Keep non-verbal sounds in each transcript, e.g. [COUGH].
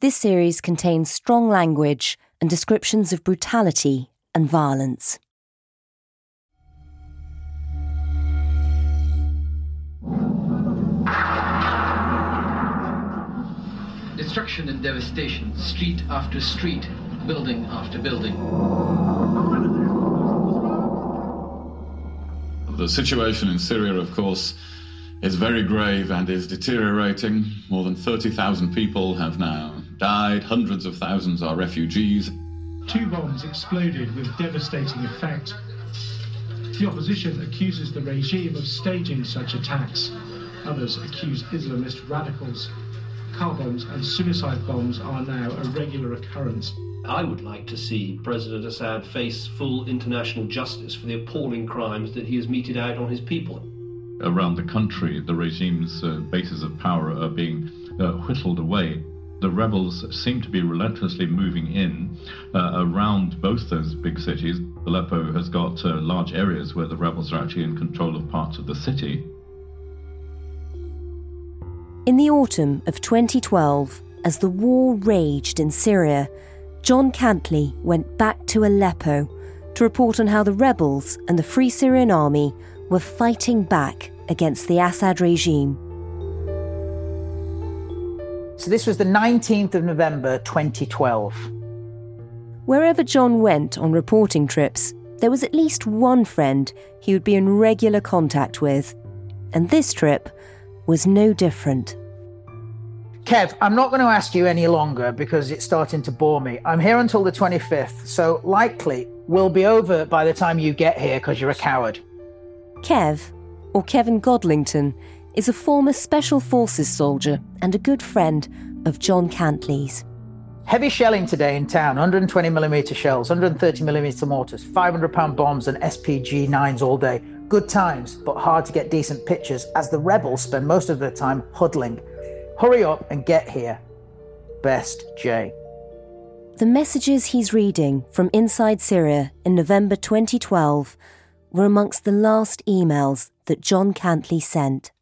This series contains strong language and descriptions of brutality and violence. Destruction and devastation, street after street, building after building. The situation in Syria, of course, is very grave and is deteriorating. More than 30,000 people have now died, hundreds of thousands are refugees. Two bombs exploded with devastating effect. The opposition accuses the regime of staging such attacks. Others accuse Islamist radicals. Car bombs and suicide bombs are now a regular occurrence. I would like to see President Assad face full international justice for the appalling crimes that he has meted out on his people. Around the country, the regime's uh, bases of power are being uh, whittled away. The rebels seem to be relentlessly moving in uh, around both those big cities. Aleppo has got uh, large areas where the rebels are actually in control of parts of the city. In the autumn of 2012, as the war raged in Syria, John Cantlie went back to Aleppo to report on how the rebels and the Free Syrian Army were fighting back against the Assad regime. So this was the 19th of November 2012. Wherever John went on reporting trips, there was at least one friend he would be in regular contact with. And this trip was no different. Kev, I'm not going to ask you any longer because it's starting to bore me. I'm here until the 25th, so likely we'll be over by the time you get here because you're a coward. Kev, or Kevin Godlington, is a former Special Forces soldier and a good friend of John Cantlie's. Heavy shelling today in town 120mm shells, 130mm mortars, 500 pound bombs, and SPG 9s all day. Good times, but hard to get decent pictures as the rebels spend most of their time huddling. Hurry up and get here. Best Jay. The messages he's reading from inside Syria in November 2012 were amongst the last emails that John Cantlie sent.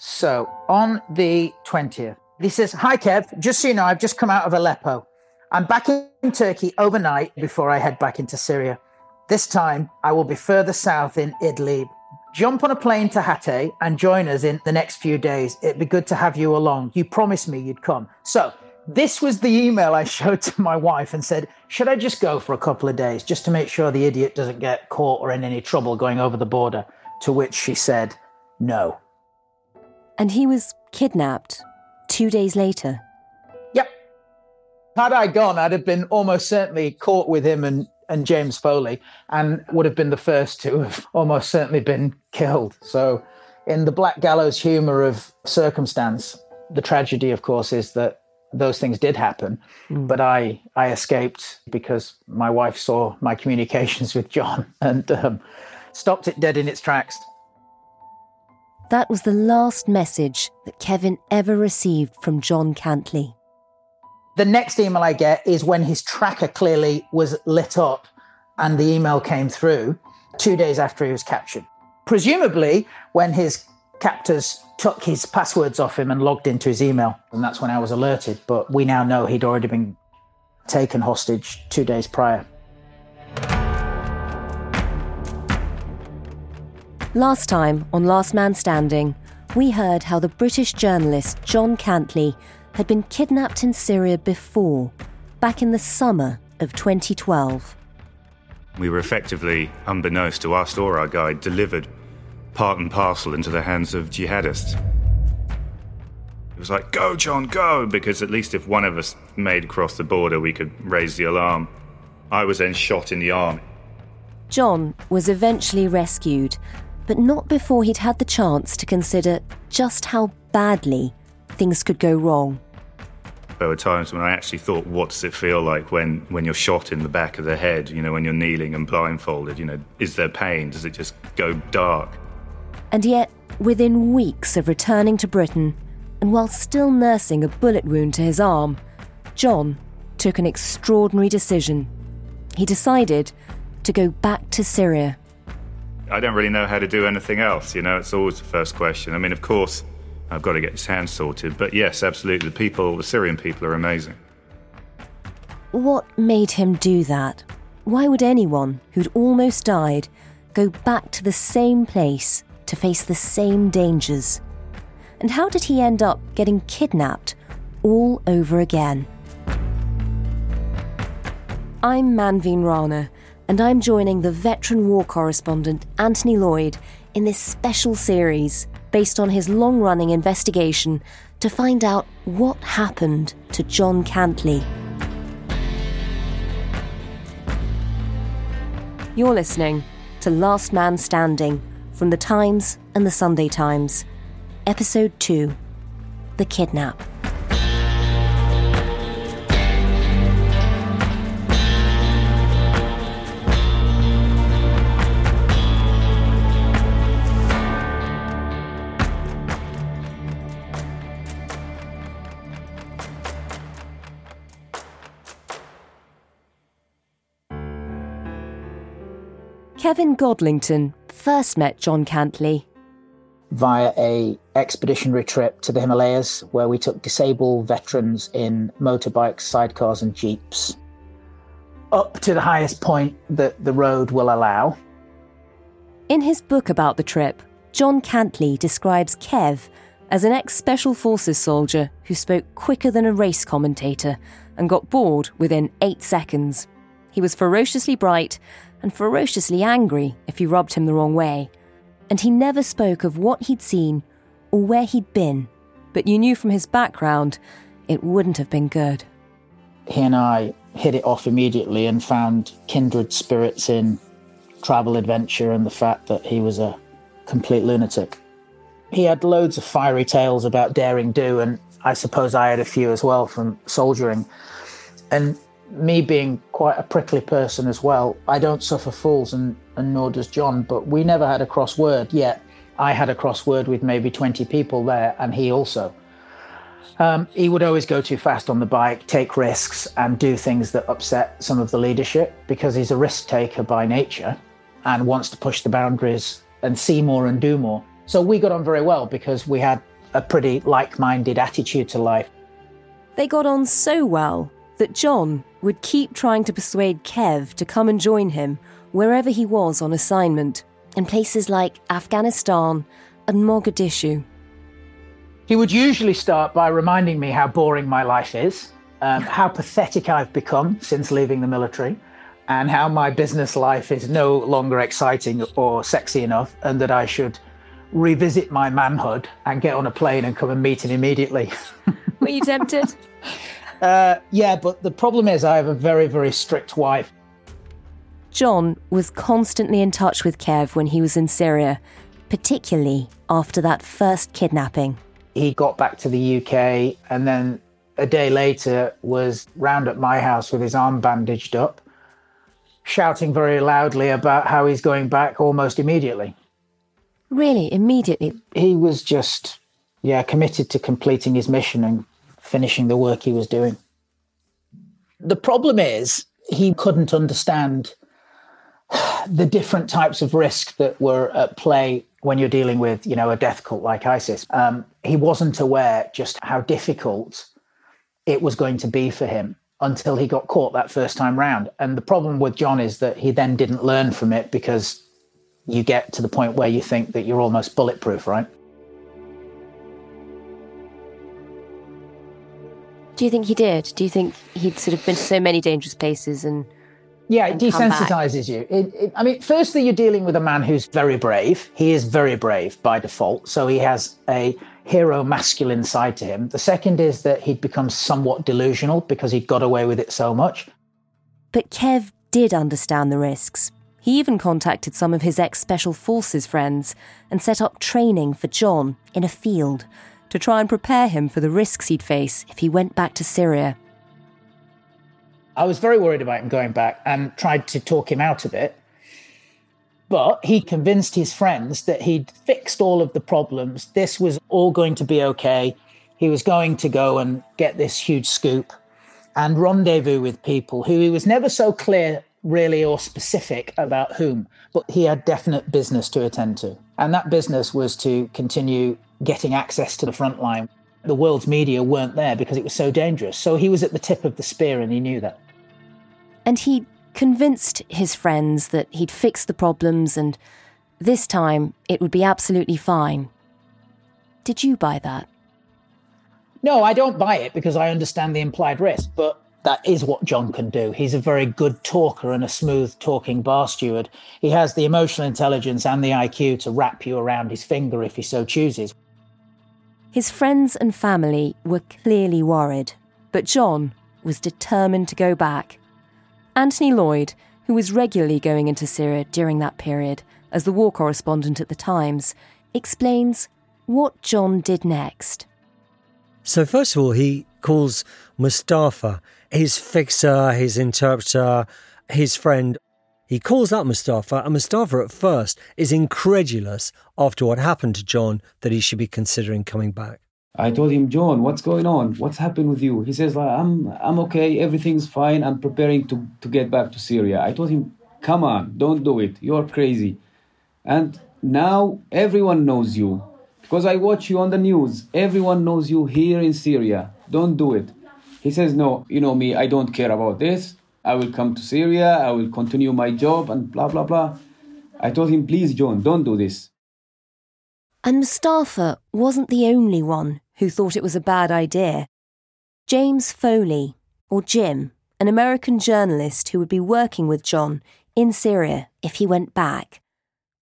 So, on the 20th, he says, Hi, Kev. Just so you know, I've just come out of Aleppo. I'm back in Turkey overnight before I head back into Syria. This time, I will be further south in Idlib. Jump on a plane to Hatay and join us in the next few days. It'd be good to have you along. You promised me you'd come. So, this was the email I [LAUGHS] showed to my wife and said, Should I just go for a couple of days just to make sure the idiot doesn't get caught or in any trouble going over the border? To which she said, No. And he was kidnapped two days later. Yep. Had I gone, I'd have been almost certainly caught with him and, and James Foley and would have been the first to have almost certainly been killed. So, in the Black Gallows humor of circumstance, the tragedy, of course, is that those things did happen, mm. but I I escaped because my wife saw my communications [LAUGHS] with John and um, stopped it dead in its tracks. That was the last message that Kevin ever received from John Cantlie. The next email I get is when his tracker clearly was lit up and the email came through two days after he was captured. Presumably, when his captors took his passwords off him and logged into his email. And that's when I was alerted. But we now know he'd already been taken hostage two days prior. Last time on Last Man Standing, we heard how the British journalist John Cantlie had been kidnapped in Syria before, back in the summer of 2012. We were effectively, unbeknownst to us or our guide, delivered part and parcel into the hands of jihadists. It was like, go, John, go, because at least if one of us made across the border, we could raise the alarm. I was then shot in the arm. John was eventually rescued, but not before he'd had the chance to consider just how badly things could go wrong. There were times when I actually thought, what does it feel like when, when you're shot in the back of the head, you know, when you're kneeling and blindfolded? You know, is there pain? Does it just go dark? And yet, within weeks of returning to Britain, and while still nursing a bullet wound to his arm, John took an extraordinary decision. He decided to go back to Syria. I don't really know how to do anything else, you know, it's always the first question. I mean, of course, I've got to get his hands sorted. But yes, absolutely. The people, the Syrian people, are amazing. What made him do that? Why would anyone who'd almost died go back to the same place to face the same dangers? And how did he end up getting kidnapped all over again? I'm Manveen Rana, and I'm joining the veteran war correspondent Anthony Lloyd in this special series based on his long running investigation to find out what happened to John Cantlie. You're listening to Last Man Standing from The Times and The Sunday Times, Episode 2 The Kidnap. Kevin Godlington first met John Cantlie? via a expeditionary trip to the Himalayas where we took disabled veterans in motorbikes, sidecars and jeeps up to the highest point that the road will allow. In his book about the trip, John Cantlie describes Kev as an ex Special Forces soldier who spoke quicker than a race commentator and got bored within eight seconds. He was ferociously bright and ferociously angry if you rubbed him the wrong way. And he never spoke of what he'd seen or where he'd been, but you knew from his background it wouldn't have been good. He and I hit it off immediately and found kindred spirits in travel adventure and the fact that he was a complete lunatic. He had loads of fiery tales about daring do, and I suppose I had a few as well from soldiering. And me being quite a prickly person as well, I don't suffer fools, and, and nor does John, but we never had a crossword yet. I had a crossword with maybe 20 people there, and he also. Um, he would always go too fast on the bike, take risks, and do things that upset some of the leadership because he's a risk taker by nature and wants to push the boundaries and see more and do more. So we got on very well because we had a pretty like minded attitude to life. They got on so well that John would keep trying to persuade Kev to come and join him wherever he was on assignment, in places like Afghanistan and Mogadishu. He would usually start by reminding me how boring my life is, um, how pathetic I've become since leaving the military, and how my business life is no longer exciting or sexy enough, and that I should revisit my manhood and get on a plane and come and meet him immediately. [LAUGHS] Were you tempted? [LAUGHS] Uh, yeah, but the problem is I have a very, very strict wife. John was constantly in touch with Kev when he was in Syria, particularly after that first kidnapping. He got back to the UK and then a day later was round at my house with his arm bandaged up, shouting very loudly about how he's going back almost immediately. Really, immediately? He was just, yeah, committed to completing his mission and finishing the work he was doing. The problem is, he couldn't understand the different types of risk that were at play when you're dealing with, you know, a death cult like ISIS. Um, he wasn't aware just how difficult it was going to be for him until he got caught that first time round. And the problem with John is that he then didn't learn from it because you get to the point where you think that you're almost bulletproof, right? Do you think he did? Do you think he'd sort of been to so many dangerous places and yeah, it desensitizes you. It, it, I mean, firstly, you're dealing with a man who's very brave. He is very brave by default. So he has a hero masculine side to him. The second is that he'd become somewhat delusional because he'd got away with it so much. But Kev did understand the risks. He even contacted some of his ex Special Forces friends and set up training for John in a field to try and prepare him for the risks he'd face if he went back to Syria. I was very worried about him going back and tried to talk him out of it. But he convinced his friends that he'd fixed all of the problems. This was all going to be okay. He was going to go and get this huge scoop and rendezvous with people who he was never so clear, really, or specific about whom, but he had definite business to attend to. And that business was to continue getting access to the front line. The world's media weren't there because it was so dangerous. So he was at the tip of the spear and he knew that. And he convinced his friends that he'd fix the problems and this time it would be absolutely fine. Did you buy that? No, I don't buy it because I understand the implied risk, but that is what John can do. He's a very good talker and a smooth talking bar steward. He has the emotional intelligence and the IQ to wrap you around his finger if he so chooses. His friends and family were clearly worried, but John was determined to go back. Anthony Lloyd, who was regularly going into Syria during that period as the war correspondent at the Times, explains what John did next. So, first of all, he calls Mustafa his fixer, his interpreter, his friend. He calls up Mustafa, and Mustafa at first is incredulous after what happened to John that he should be considering coming back. I told him, John, what's going on? What's happened with you? He says, I'm, I'm okay. Everything's fine. I'm preparing to, to get back to Syria. I told him, come on, don't do it. You're crazy. And now everyone knows you because I watch you on the news. Everyone knows you here in Syria. Don't do it. He says, no, you know me. I don't care about this. I will come to Syria. I will continue my job and blah, blah, blah. I told him, please, John, don't do this. And Mustafa wasn't the only one who thought it was a bad idea. James Foley, or Jim, an American journalist who would be working with John in Syria if he went back,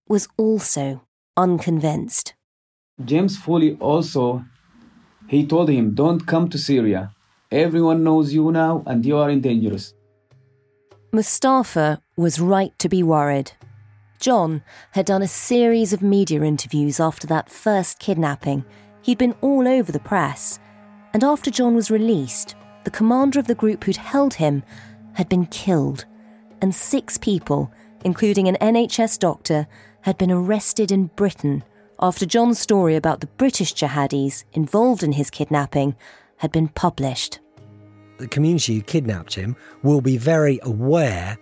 was also unconvinced. James Foley also, he told him, don't come to Syria. Everyone knows you now and you are in dangerous. Mustafa was right to be worried. John had done a series of media interviews after that first kidnapping. He'd been all over the press. And after John was released, the commander of the group who'd held him had been killed. And six people, including an NHS doctor, had been arrested in Britain after John's story about the British jihadis involved in his kidnapping had been published. The community who kidnapped him will be very aware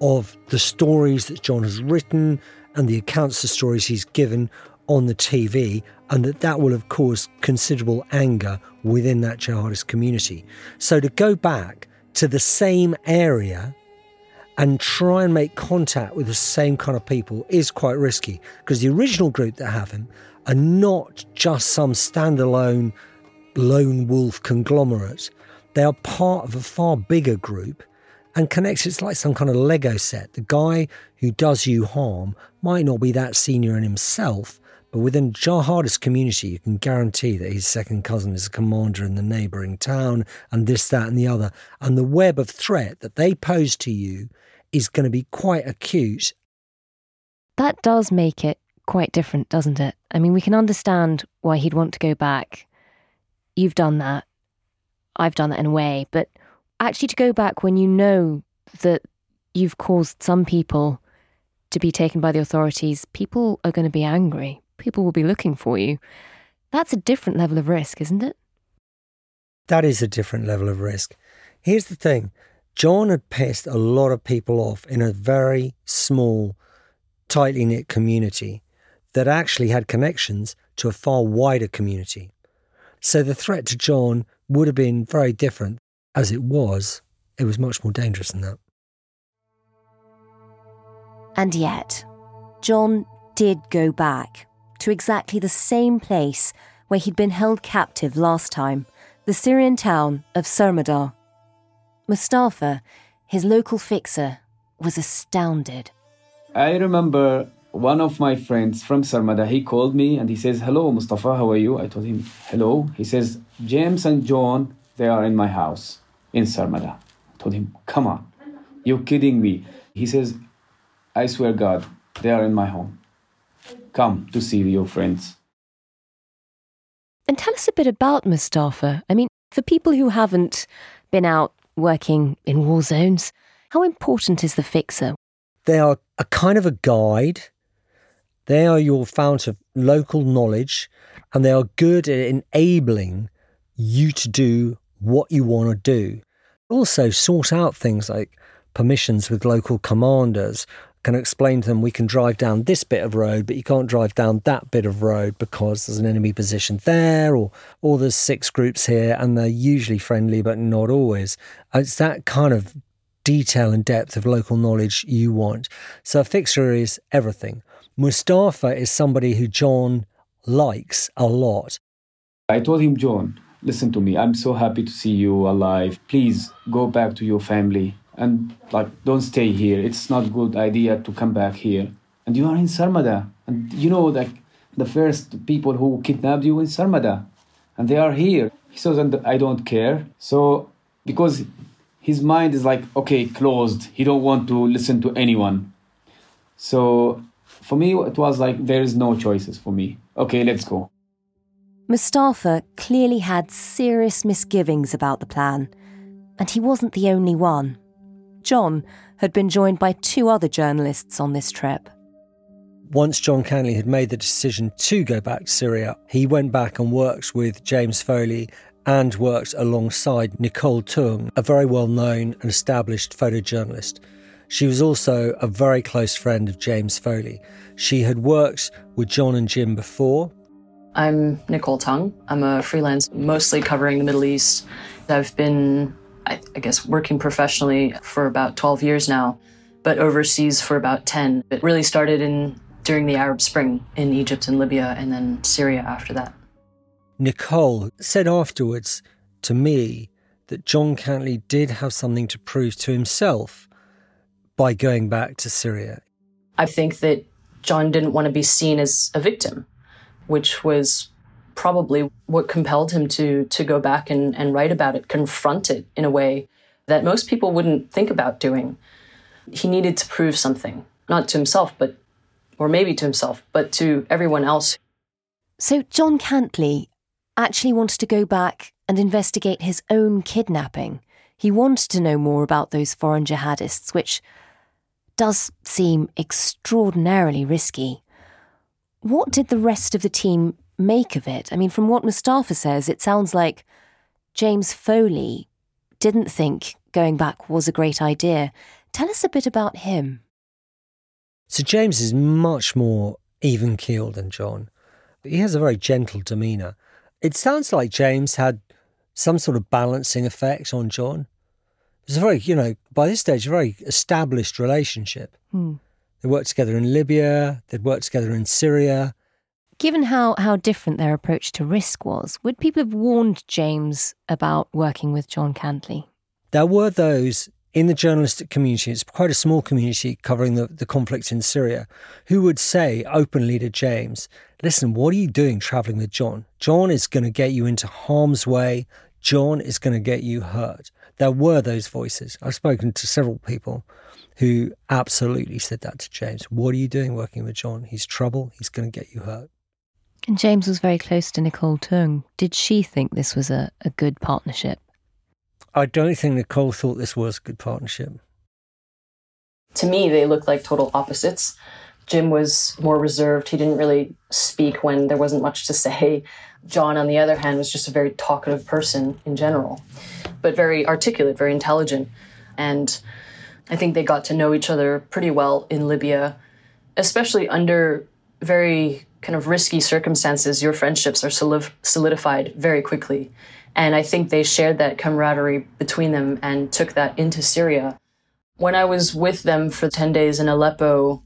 of the stories that John has written and the accounts of stories he's given on the TV, and that that will have caused considerable anger within that jihadist community. So to go back to the same area and try and make contact with the same kind of people is quite risky because the original group that have him are not just some standalone lone wolf conglomerate. They are part of a far bigger group and connects. It's like some kind of Lego set. The guy who does you harm might not be that senior in himself, but within jihadist community, you can guarantee that his second cousin is a commander in the neighbouring town, and this, that, and the other. And the web of threat that they pose to you is going to be quite acute. That does make it quite different, doesn't it? I mean, we can understand why he'd want to go back. You've done that. I've done that in a way, but actually to go back when you know that you've caused some people to be taken by the authorities, people are going to be angry. People will be looking for you. That's a different level of risk, isn't it? That is a different level of risk. Here's the thing John had pissed a lot of people off in a very small, tightly knit community. that actually had connections to a far wider community. So the threat to John would have been very different. As it was, it was much more dangerous than that. And yet, John did go back to exactly the same place where he'd been held captive last time, the Syrian town of Sarmada. Mustafa, his local fixer, was astounded. I remember one of my friends from Sarmada, he called me and he says, Hello, Mustafa, how are you? I told him, Hello. He says, James and John, they are in my house in Sarmada. I told him, Come on, you're kidding me. He says, I swear God, they are in my home. Come to see your friends. And tell us a bit about Mustafa. I mean, for people who haven't been out working in war zones, how important is the fixer? They are a kind of a guide. They are your fount of local knowledge, and they are good at enabling you to do what you want to do. Also, sort out things like permissions with local commanders, can explain to them we can drive down this bit of road, but you can't drive down that bit of road because there's an enemy position there, or or there's six groups here, and they're usually friendly but not always. It's that kind of detail and depth of local knowledge you want. So a fixer is everything. Mustafa is somebody who John likes a lot. I told him, John, listen to me. I'm so happy to see you alive. Please go back to your family and like don't stay here. It's not a good idea to come back here. And you are in sarmada. And you know like the first people who kidnapped you in sarmada. And they are here. He says and i don't care. So because his mind is like okay closed. He don't want to listen to anyone. So for me it was like there is no choices for me okay let's go mustafa clearly had serious misgivings about the plan and he wasn't the only one John had been joined by two other journalists on this trip. Once John Cantlie had made the decision to go back to Syria, he went back and worked with James Foley and worked alongside Nicole Tung, a very well known and established photojournalist. She was also a very close friend of James Foley. She had worked with John and Jim before. I'm Nicole Tung. I'm a freelance, mostly covering the Middle East. I've been I, I guess, working professionally for about 12 years now, but overseas for about 10. It really started in during the Arab Spring in Egypt and Libya, and then Syria after that. Nicole said afterwards to me that John Cantlie did have something to prove to himself by going back to Syria. I think that John didn't want to be seen as a victim, which was probably what compelled him to to go back and, and write about it, confront it in a way that most people wouldn't think about doing. He needed to prove something, not to himself, but or maybe to himself, but to everyone else. So John Cantlie actually wanted to go back and investigate his own kidnapping. He wanted to know more about those foreign jihadists, which does seem extraordinarily risky. What did the rest of the team make of it? I mean, from what Mustafa says, it sounds like James Foley didn't think going back was a great idea. Tell us a bit about him. So, James is much more even keeled than John. He has a very gentle demeanour. It sounds like James had some sort of balancing effect on John. It's a very, you know, by this stage, a very established relationship. Hmm. They worked together in Libya, they'd worked together in Syria. Given how, how different their approach to risk was, would people have warned James about working with John Cantlie? There were those in the journalistic community, it's quite a small community covering the, the conflict in Syria, who would say openly to James, Listen, what are you doing traveling with John? John is going to get you into harm's way. John is going to get you hurt. There were those voices. I've spoken to several people who absolutely said that to James. What are you doing working with John? He's trouble. He's going to get you hurt. And James was very close to Nicole Tung. Did she think this was a, a good partnership? I don't think Nicole thought this was a good partnership. To me, they looked like total opposites. Jim was more reserved. He didn't really speak when there wasn't much to say. John, on the other hand, was just a very talkative person in general, but very articulate, very intelligent. And I think they got to know each other pretty well in Libya, especially under very kind of risky circumstances, your friendships are solidified very quickly. And I think they shared that camaraderie between them and took that into Syria. When I was with them for 10 days in Aleppo,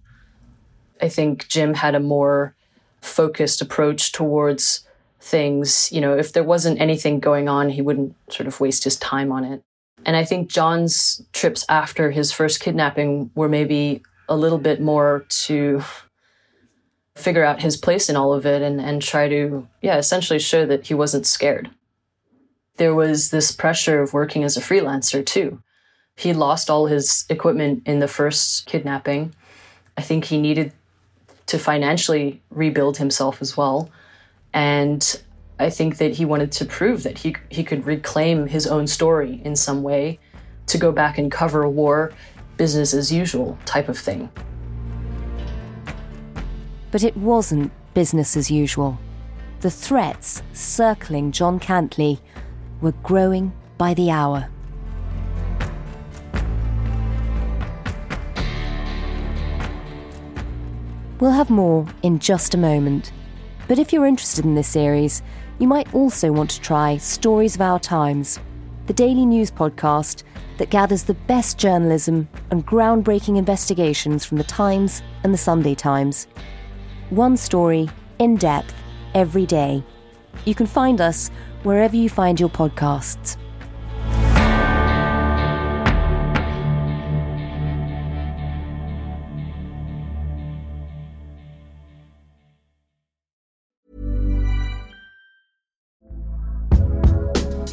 I think Jim had a more focused approach towards things. You know, if there wasn't anything going on, he wouldn't sort of waste his time on it. And I think John's trips after his first kidnapping were maybe a little bit more to figure out his place in all of it and, and try to, yeah, essentially show that he wasn't scared. There was this pressure of working as a freelancer too. He lost all his equipment in the first kidnapping. I think he needed to financially rebuild himself as well. And I think that he wanted to prove that he, he could reclaim his own story in some way to go back and cover a war, business as usual type of thing. But it wasn't business as usual. The threats circling John Cantlie were growing by the hour. We'll have more in just a moment. But if you're interested in this series, you might also want to try Stories of Our Times, the daily news podcast that gathers the best journalism and groundbreaking investigations from the Times and the Sunday Times. One story, in depth, every day. You can find us wherever you find your podcasts.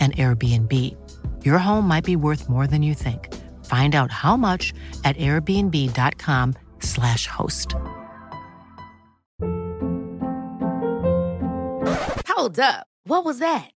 an Airbnb. Your home might be worth more than you think. Find out how much at airbnb.com/slash host. Hold up. What was that?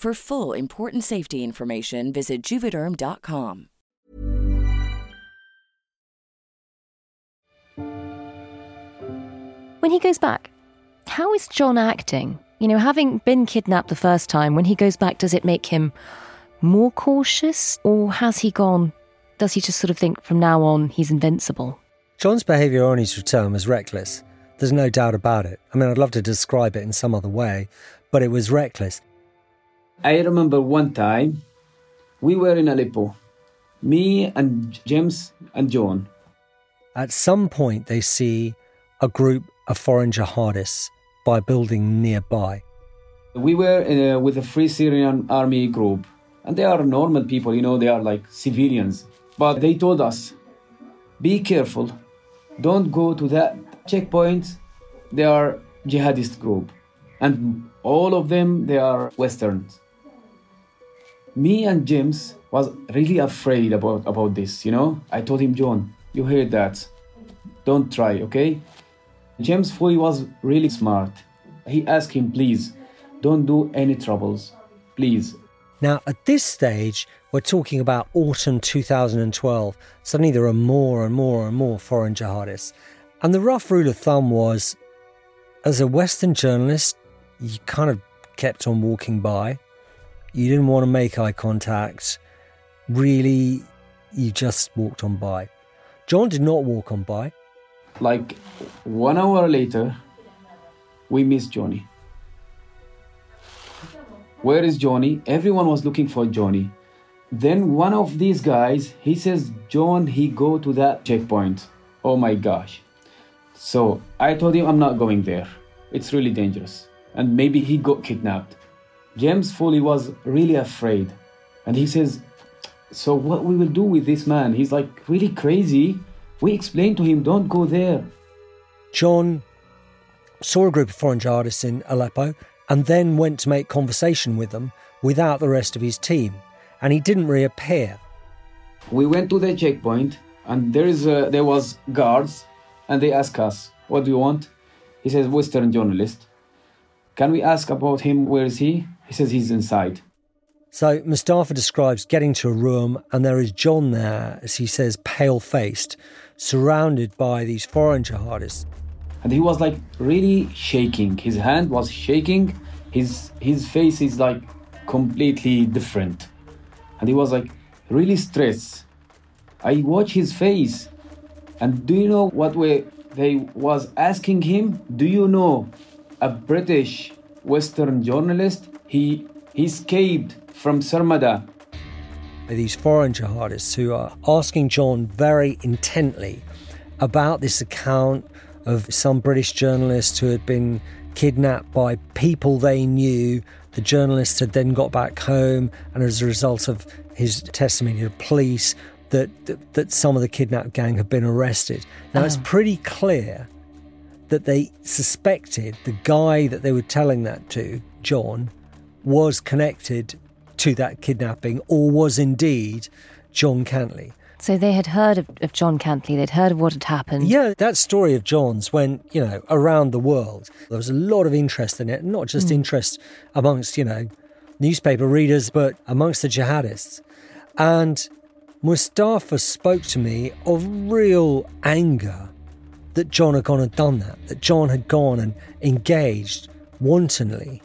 For full important safety information, visit juvederm.com. When he goes back, how is John acting? You know, having been kidnapped the first time, when he goes back, does it make him more cautious? Or has he gone, does he just sort of think from now on he's invincible? John's behaviour on his return was reckless. There's no doubt about it. I mean, I'd love to describe it in some other way, but it was reckless. I remember one time we were in Aleppo, me and James and John. At some point, they see a group of foreign jihadists by building nearby. We were uh, with a Free Syrian Army group, and they are normal people, you know, they are like civilians. But they told us, be careful, don't go to that checkpoint, they are jihadist group. and all of them they are Westerns. Me and James was really afraid about about this. You know, I told him, John, you heard that. Don't try, okay? James Foley was really smart. He asked him, please, don't do any troubles. Please. Now, at this stage, we're talking about autumn 2012. Suddenly, there are more and more and more foreign jihadists. And the rough rule of thumb was as a Western journalist, you kind of kept on walking by. You didn't want to make eye contact. Really, you just walked on by. John did not walk on by. Like one hour later, we missed Johnny. Where is Johnny? Everyone was looking for Johnny. Then one of these guys, he says, John, he go to that checkpoint. Oh my gosh. So I told him I'm not going there. It's really dangerous. And maybe he got kidnapped. James Foley was really afraid. And he says, So what we will do with this man? He's like really crazy. We explained to him, don't go there. John saw a group of foreign jihadists in Aleppo and then went to make conversation with them without the rest of his team. And he didn't reappear. We went to the checkpoint and there is a, there was guards and they asked us, what do you want? He says, Western journalist. Can we ask about him? Where is he? He says he's inside. So Mustafa describes getting to a room, and there is John there, as he says, pale faced, surrounded by these foreign jihadists. And he was like really shaking. His hand was shaking. His his face is like completely different. And he was like really stressed. I watch his face. And do you know what they was asking him? Do you know a British Western journalist? He he escaped from Sarmada. These foreign jihadists who are asking John very intently about this account of some British journalists who had been kidnapped by people they knew. The journalist had then got back home, and as a result of his testimony to the police, that, that, that some of the kidnapped gang had been arrested. Now, oh. it's pretty clear that they suspected the guy that they were telling that to, John, was connected to that kidnapping or was indeed John Cantlie. So they had heard of, of, John Cantlie, they'd heard of what had happened. Yeah, that story of John's went, you know, around the world. There was a lot of interest in it, not just mm. interest amongst, you know, newspaper readers, but amongst the jihadists. And Mustafa spoke to me of real anger that John had gone and done that, that John had gone and engaged wantonly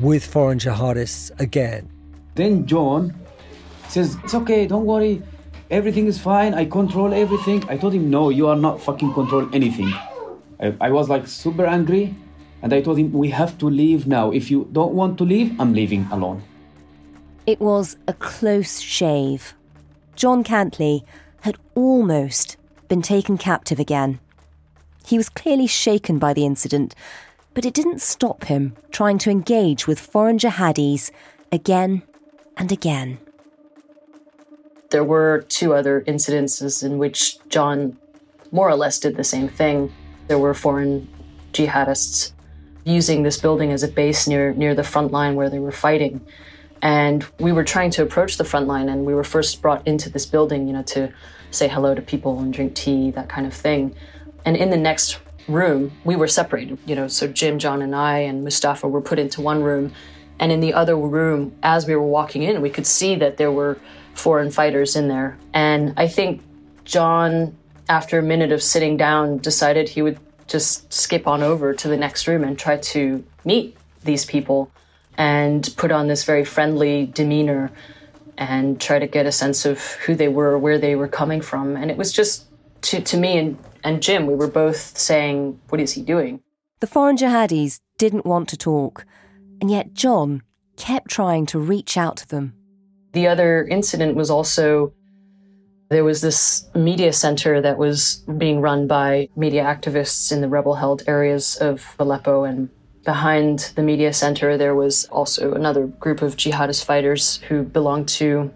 with foreign jihadists again. Then John says, It's okay, don't worry, everything is fine, I control everything. I told him, No, you are not fucking control anything. I, I was like super angry, and I told him, We have to leave now. If you don't want to leave, I'm leaving alone. It was a close shave. John Cantlie had almost been taken captive again. He was clearly shaken by the incident, but it didn't stop him trying to engage with foreign jihadis again and again. There were two other incidences in which John more or less did the same thing. There were foreign jihadists using this building as a base near near the front line where they were fighting. And we were trying to approach the front line and we were first brought into this building, you know, to say hello to people and drink tea, that kind of thing. And in the next room, we were separated, you know, so Jim, John, and I and Mustafa were put into one room. And in the other room, as we were walking in, we could see that there were foreign fighters in there. And I think John, after a minute of sitting down, decided he would just skip on over to the next room and try to meet these people and put on this very friendly demeanor and try to get a sense of who they were, where they were coming from. And it was just to, to me and and Jim, we were both saying, What is he doing? The foreign jihadis didn't want to talk, and yet John kept trying to reach out to them. The other incident was also there was this media center that was being run by media activists in the rebel held areas of Aleppo. And behind the media center, there was also another group of jihadist fighters who belonged to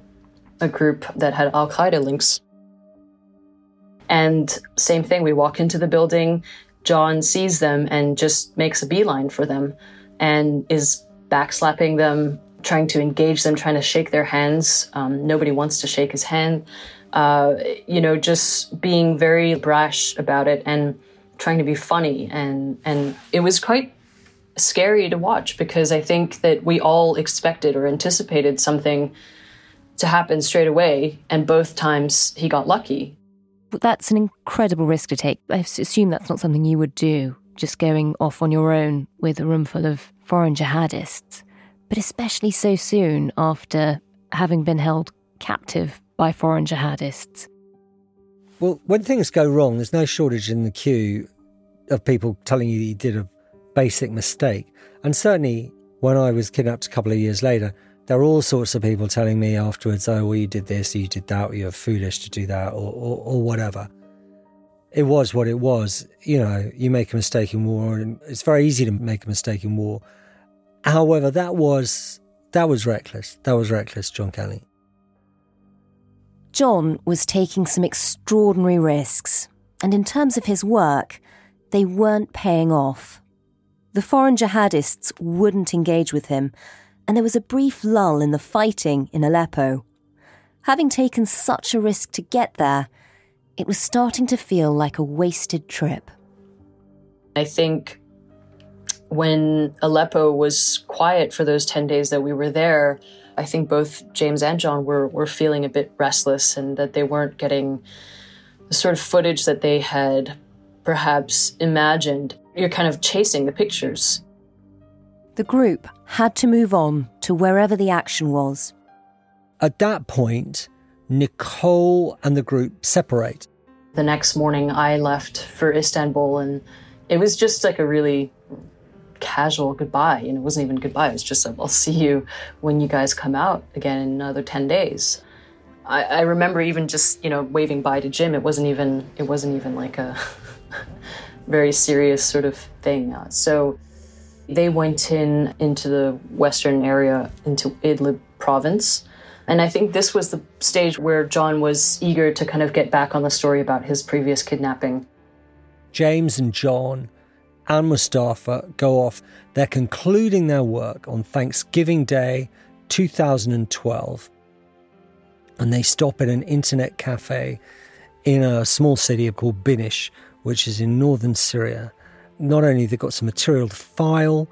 a group that had Al Qaeda links. And same thing, we walk into the building, John sees them and just makes a beeline for them and is backslapping them, trying to engage them, trying to shake their hands. Um, nobody wants to shake his hand. Uh, you know, just being very brash about it and trying to be funny. And, and it was quite scary to watch because I think that we all expected or anticipated something to happen straight away. And both times he got lucky. That's an incredible risk to take. I assume that's not something you would do, just going off on your own with a room full of foreign jihadists, but especially so soon after having been held captive by foreign jihadists. Well, when things go wrong, there's no shortage in the queue of people telling you that you did a basic mistake. And certainly when I was kidnapped a couple of years later, there were all sorts of people telling me afterwards, oh, well, you did this, you did that, you're foolish to do that, or, or, or whatever. It was what it was. You know, you make a mistake in war, and it's very easy to make a mistake in war. However, that was that was reckless. That was reckless, John Kelly. John was taking some extraordinary risks, and in terms of his work, they weren't paying off. The foreign jihadists wouldn't engage with him, and there was a brief lull in the fighting in Aleppo. Having taken such a risk to get there, it was starting to feel like a wasted trip. I think when Aleppo was quiet for those 10 days that we were there, I think both James and John were, were feeling a bit restless and that they weren't getting the sort of footage that they had perhaps imagined. You're kind of chasing the pictures. The group had to move on to wherever the action was. At that point, Nicole and the group separate. The next morning, I left for Istanbul, and it was just like a really casual goodbye. And it wasn't even goodbye, it was just, I'll see you when you guys come out again in another 10 days. I, I remember even just, you know, waving bye to Jim. It wasn't even, it wasn't even like a [LAUGHS] very serious sort of thing. Uh, so they went in into the western area, into Idlib province. And I think this was the stage where John was eager to kind of get back on the story about his previous kidnapping. James and John and Mustafa go off. They're concluding their work on Thanksgiving Day 2012. And they stop at an internet cafe in a small city called Binish, which is in northern Syria. Not only they've got some material to file,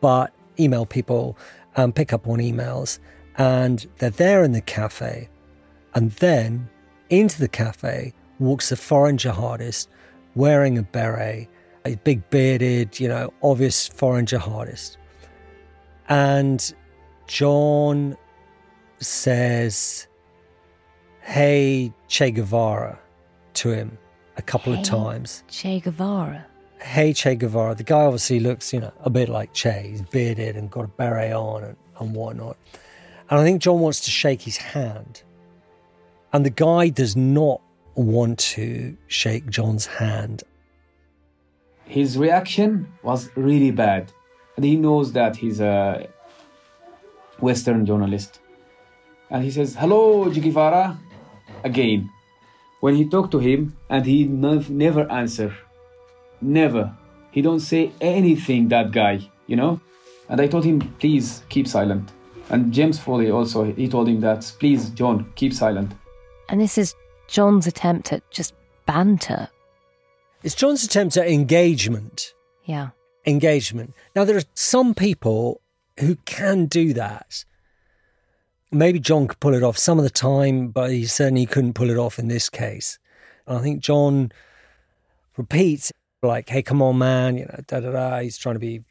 but email people and pick up on emails. And they're there in the cafe. And then into the cafe walks a foreign jihadist wearing a beret, a big bearded, you know, obvious foreign jihadist. And John says, Hey, Che Guevara, to him a couple hey, of times. Che Guevara. Hey, Che Guevara. The guy obviously looks, you know, a bit like Che. He's bearded and got a beret on and, and whatnot. And I think John wants to shake his hand. And the guy does not want to shake John's hand. His reaction was really bad. And he knows that he's a Western journalist. And he says, Hello, Guevara, again. When he talked to him, and he never answer. Never. He don't say anything, that guy, you know? And I told him, please keep silent. And James Foley also, he told him that, please, John, keep silent. And this is John's attempt at just banter. It's John's attempt at engagement. Yeah. Engagement. Now, there are some people who can do that. Maybe John could pull it off some of the time, but he certainly couldn't pull it off in this case. And I think John repeats, like, hey, come on, man, you know, da da da. He's trying to be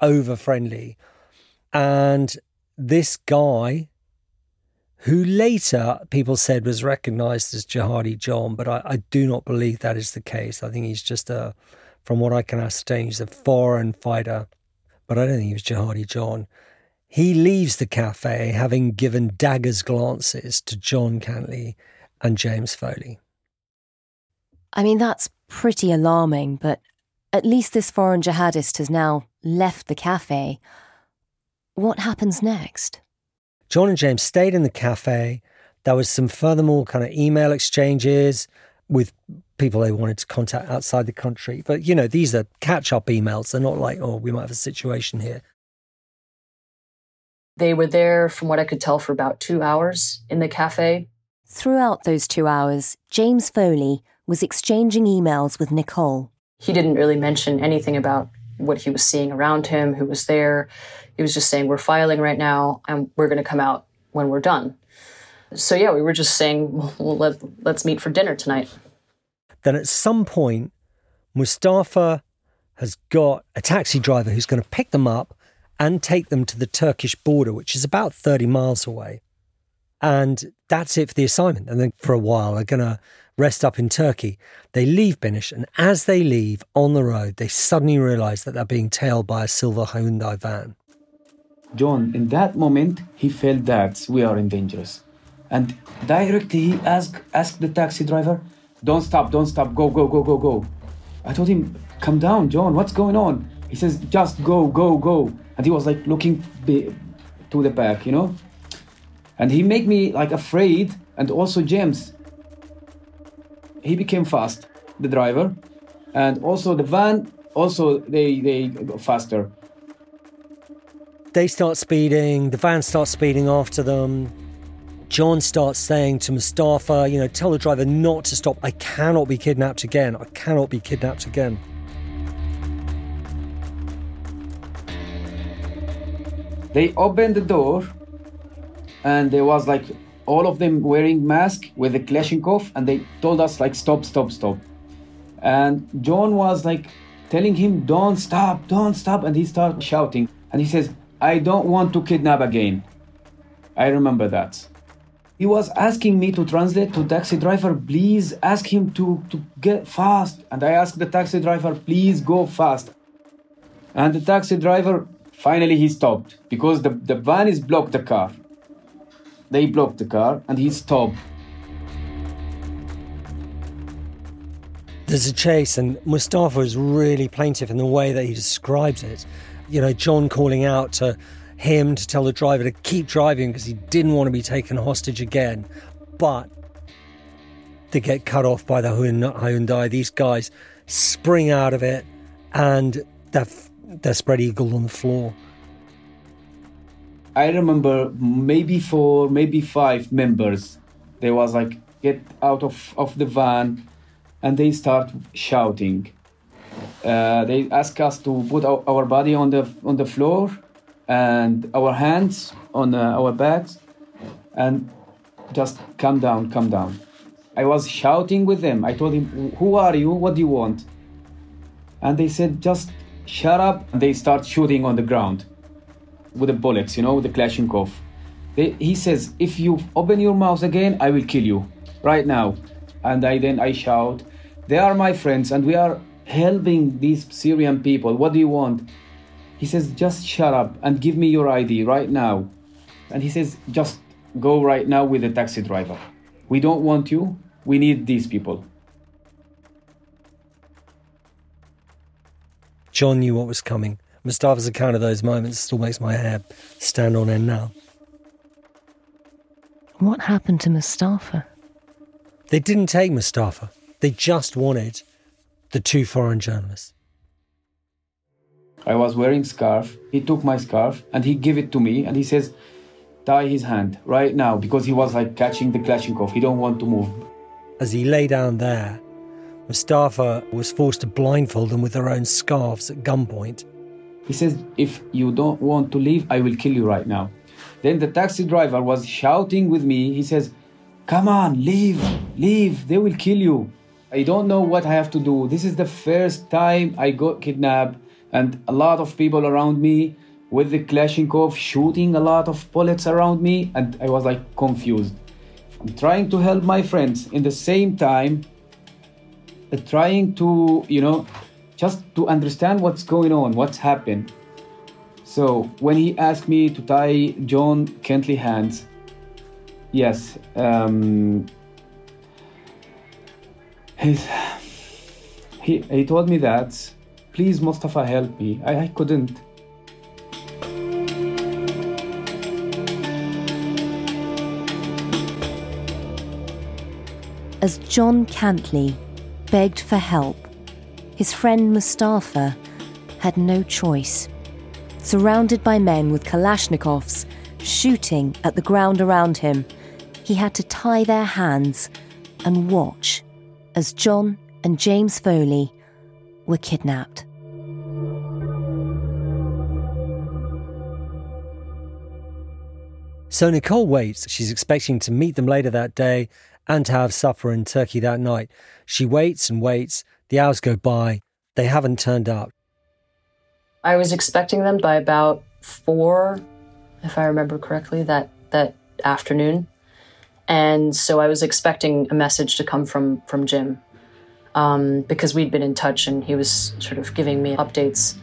over friendly. And this guy, who later people said was recognized as Jihadi John, but I, I, do not believe that is the case. I think he's just a, from what I can ascertain, he's a foreign fighter, but I don't think he was Jihadi John. He leaves the cafe having given daggers glances to John Cantlie and James Foley. I mean, that's pretty alarming, but at least this foreign jihadist has now left the cafe. What happens next? John and James stayed in the cafe. There was some furthermore kind of email exchanges with people they wanted to contact outside the country. But, you know, these are catch up emails. They're not like, oh, we might have a situation here. They were there, from what I could tell, for about two hours in the cafe. Throughout those two hours, James Foley was exchanging emails with Nicole. He didn't really mention anything about what he was seeing around him, who was there. He was just saying, We're filing right now and we're going to come out when we're done. So, yeah, we were just saying, well, let, let's meet for dinner tonight. Then at some point, Mustafa has got a taxi driver who's going to pick them up and take them to the Turkish border, which is about 30 miles away. And that's it for the assignment. And then for a while, they're going to rest up in Turkey. They leave Binish, and as they leave on the road, they suddenly realize that they're being tailed by a silver Hyundai van. John, in that moment, he felt that we are in danger. And directly he asked, asked the taxi driver, Don't stop, don't stop, go, go, go, go, go. I told him, Come down, John, what's going on? He says, Just go, go, go. And he was like looking to the back, you know? And he made me like afraid, and also James. He became fast, the driver, and also the van. Also, they they go faster. They start speeding. The van starts speeding after them. John starts saying to Mustafa, you know, tell the driver not to stop. I cannot be kidnapped again. I cannot be kidnapped again. They opened the door and there was like all of them wearing mask with a Kalashnikov and they told us like stop, stop, stop. And John was like telling him, don't stop, don't stop. And he started shouting and he says, I don't want to kidnap again. I remember that. He was asking me to translate to taxi driver, please ask him to, to get fast. And I asked the taxi driver, please go fast. And the taxi driver, finally he stopped because the, the van is blocked the car. They blocked the car and he stopped. There's a chase, and Mustafa is really plaintive in the way that he describes it. You know, John calling out to him to tell the driver to keep driving because he didn't want to be taken hostage again. But they get cut off by the Hyundai. These guys spring out of it and they're, they're spread eagle on the floor. I remember maybe four, maybe five members. They was like get out of, of the van and they start shouting. Uh, they ask us to put our, our body on the on the floor and our hands on uh, our backs and just come down, come down. I was shouting with them. I told him, "Who are you? What do you want?" And they said, "Just shut up." They start shooting on the ground with the bullets, you know, with the Kalashnikov. They, he says, "If you open your mouth again, I will kill you right now." And I then I shout, "They are my friends, and we are helping these Syrian people. What do you want?" He says, "Just shut up and give me your ID right now." And he says, "Just go right now with the taxi driver. We don't want you. We need these people." John knew what was coming. Mustafa's account of those moments still makes my hair stand on end now. What happened to Mustafa? They didn't take Mustafa. They just wanted the two foreign journalists. I was wearing scarf. He took my scarf and he gave it to me and he says, tie his hand right now because he was like catching the Kalashnikov. He don't want to move. As he lay down there, Mustafa was forced to blindfold them with their own scarves at gunpoint. He says, if you don't want to leave, I will kill you right now. Then the taxi driver was shouting with me. He says, come on, leave, leave, they will kill you. I don't know what I have to do. This is the first time I got kidnapped and a lot of people around me with the Kalashnikov shooting a lot of bullets around me and I was like confused. I'm trying to help my friends in the same time uh, trying to, you know, just to understand what's going on, what's happened. So when he asked me to tie John Cantlie hands, yes, um, he's, he, he told me that, please Mustafa help me. I, I couldn't. As John Cantlie begged for help, his friend Mustafa had no choice. Surrounded by men with Kalashnikovs, shooting at the ground around him, he had to tie their hands and watch as John and James Foley were kidnapped. So Nicole waits. She's expecting to meet them later that day and to have supper in Turkey that night. She waits and waits. The hours go by. They haven't turned up. I was expecting them by about four, if I remember correctly, that that afternoon. And so I was expecting a message to come from from Jim um, because we'd been in touch and he was sort of giving me updates.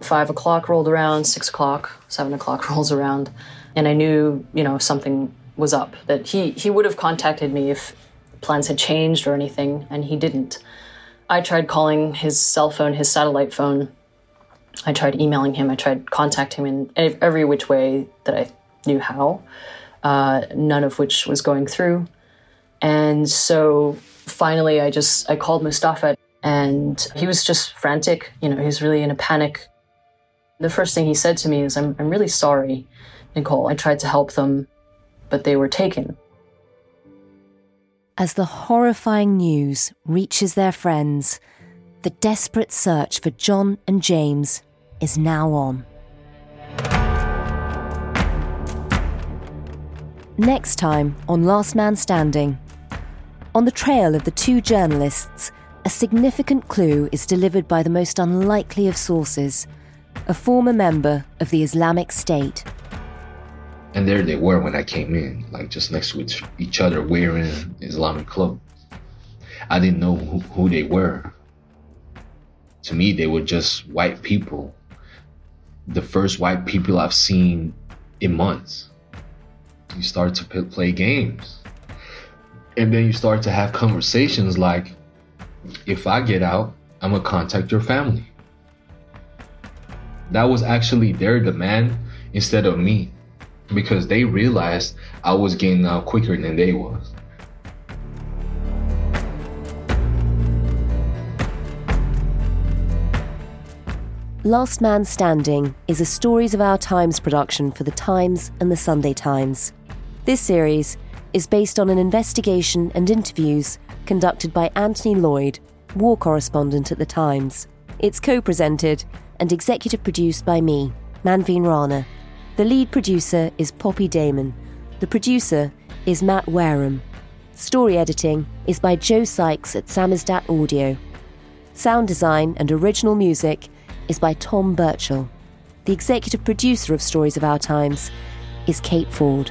Five o'clock rolled around, six o'clock, seven o'clock [LAUGHS] rolls around, and I knew you know something was up. That he he would have contacted me if plans had changed or anything, and he didn't. I tried calling his cell phone, his satellite phone. I tried emailing him. I tried contacting him in every which way that I knew how. Uh, none of which was going through. And so finally, I just I called Mustafa, and he was just frantic. You know, he was really in a panic. The first thing he said to me is, "I'm I'm really sorry, Nicole. I tried to help them, but they were taken." As the horrifying news reaches their friends, the desperate search for John and James is now on. Next time on Last Man Standing. On the trail of the two journalists, a significant clue is delivered by the most unlikely of sources a former member of the Islamic State. And there they were when I came in, like just next to each other, wearing Islamic clothes. I didn't know who, who they were. To me, they were just white people. The first white people I've seen in months. You start to p- play games. And then you start to have conversations like, if I get out, I'm gonna contact your family. That was actually their demand instead of me because they realized I was getting out quicker than they was. Last Man Standing is a Stories of Our Times production for The Times and The Sunday Times. This series is based on an investigation and interviews conducted by Anthony Lloyd, war correspondent at The Times. It's co presented and executive produced by me, Manveen Rana. The lead producer is Poppy Damon. The producer is Matt Wareham. Story editing is by Joe Sykes at Samizdat Audio. Sound design and original music is by Tom Birchall. The executive producer of Stories of Our Times is Kate Ford.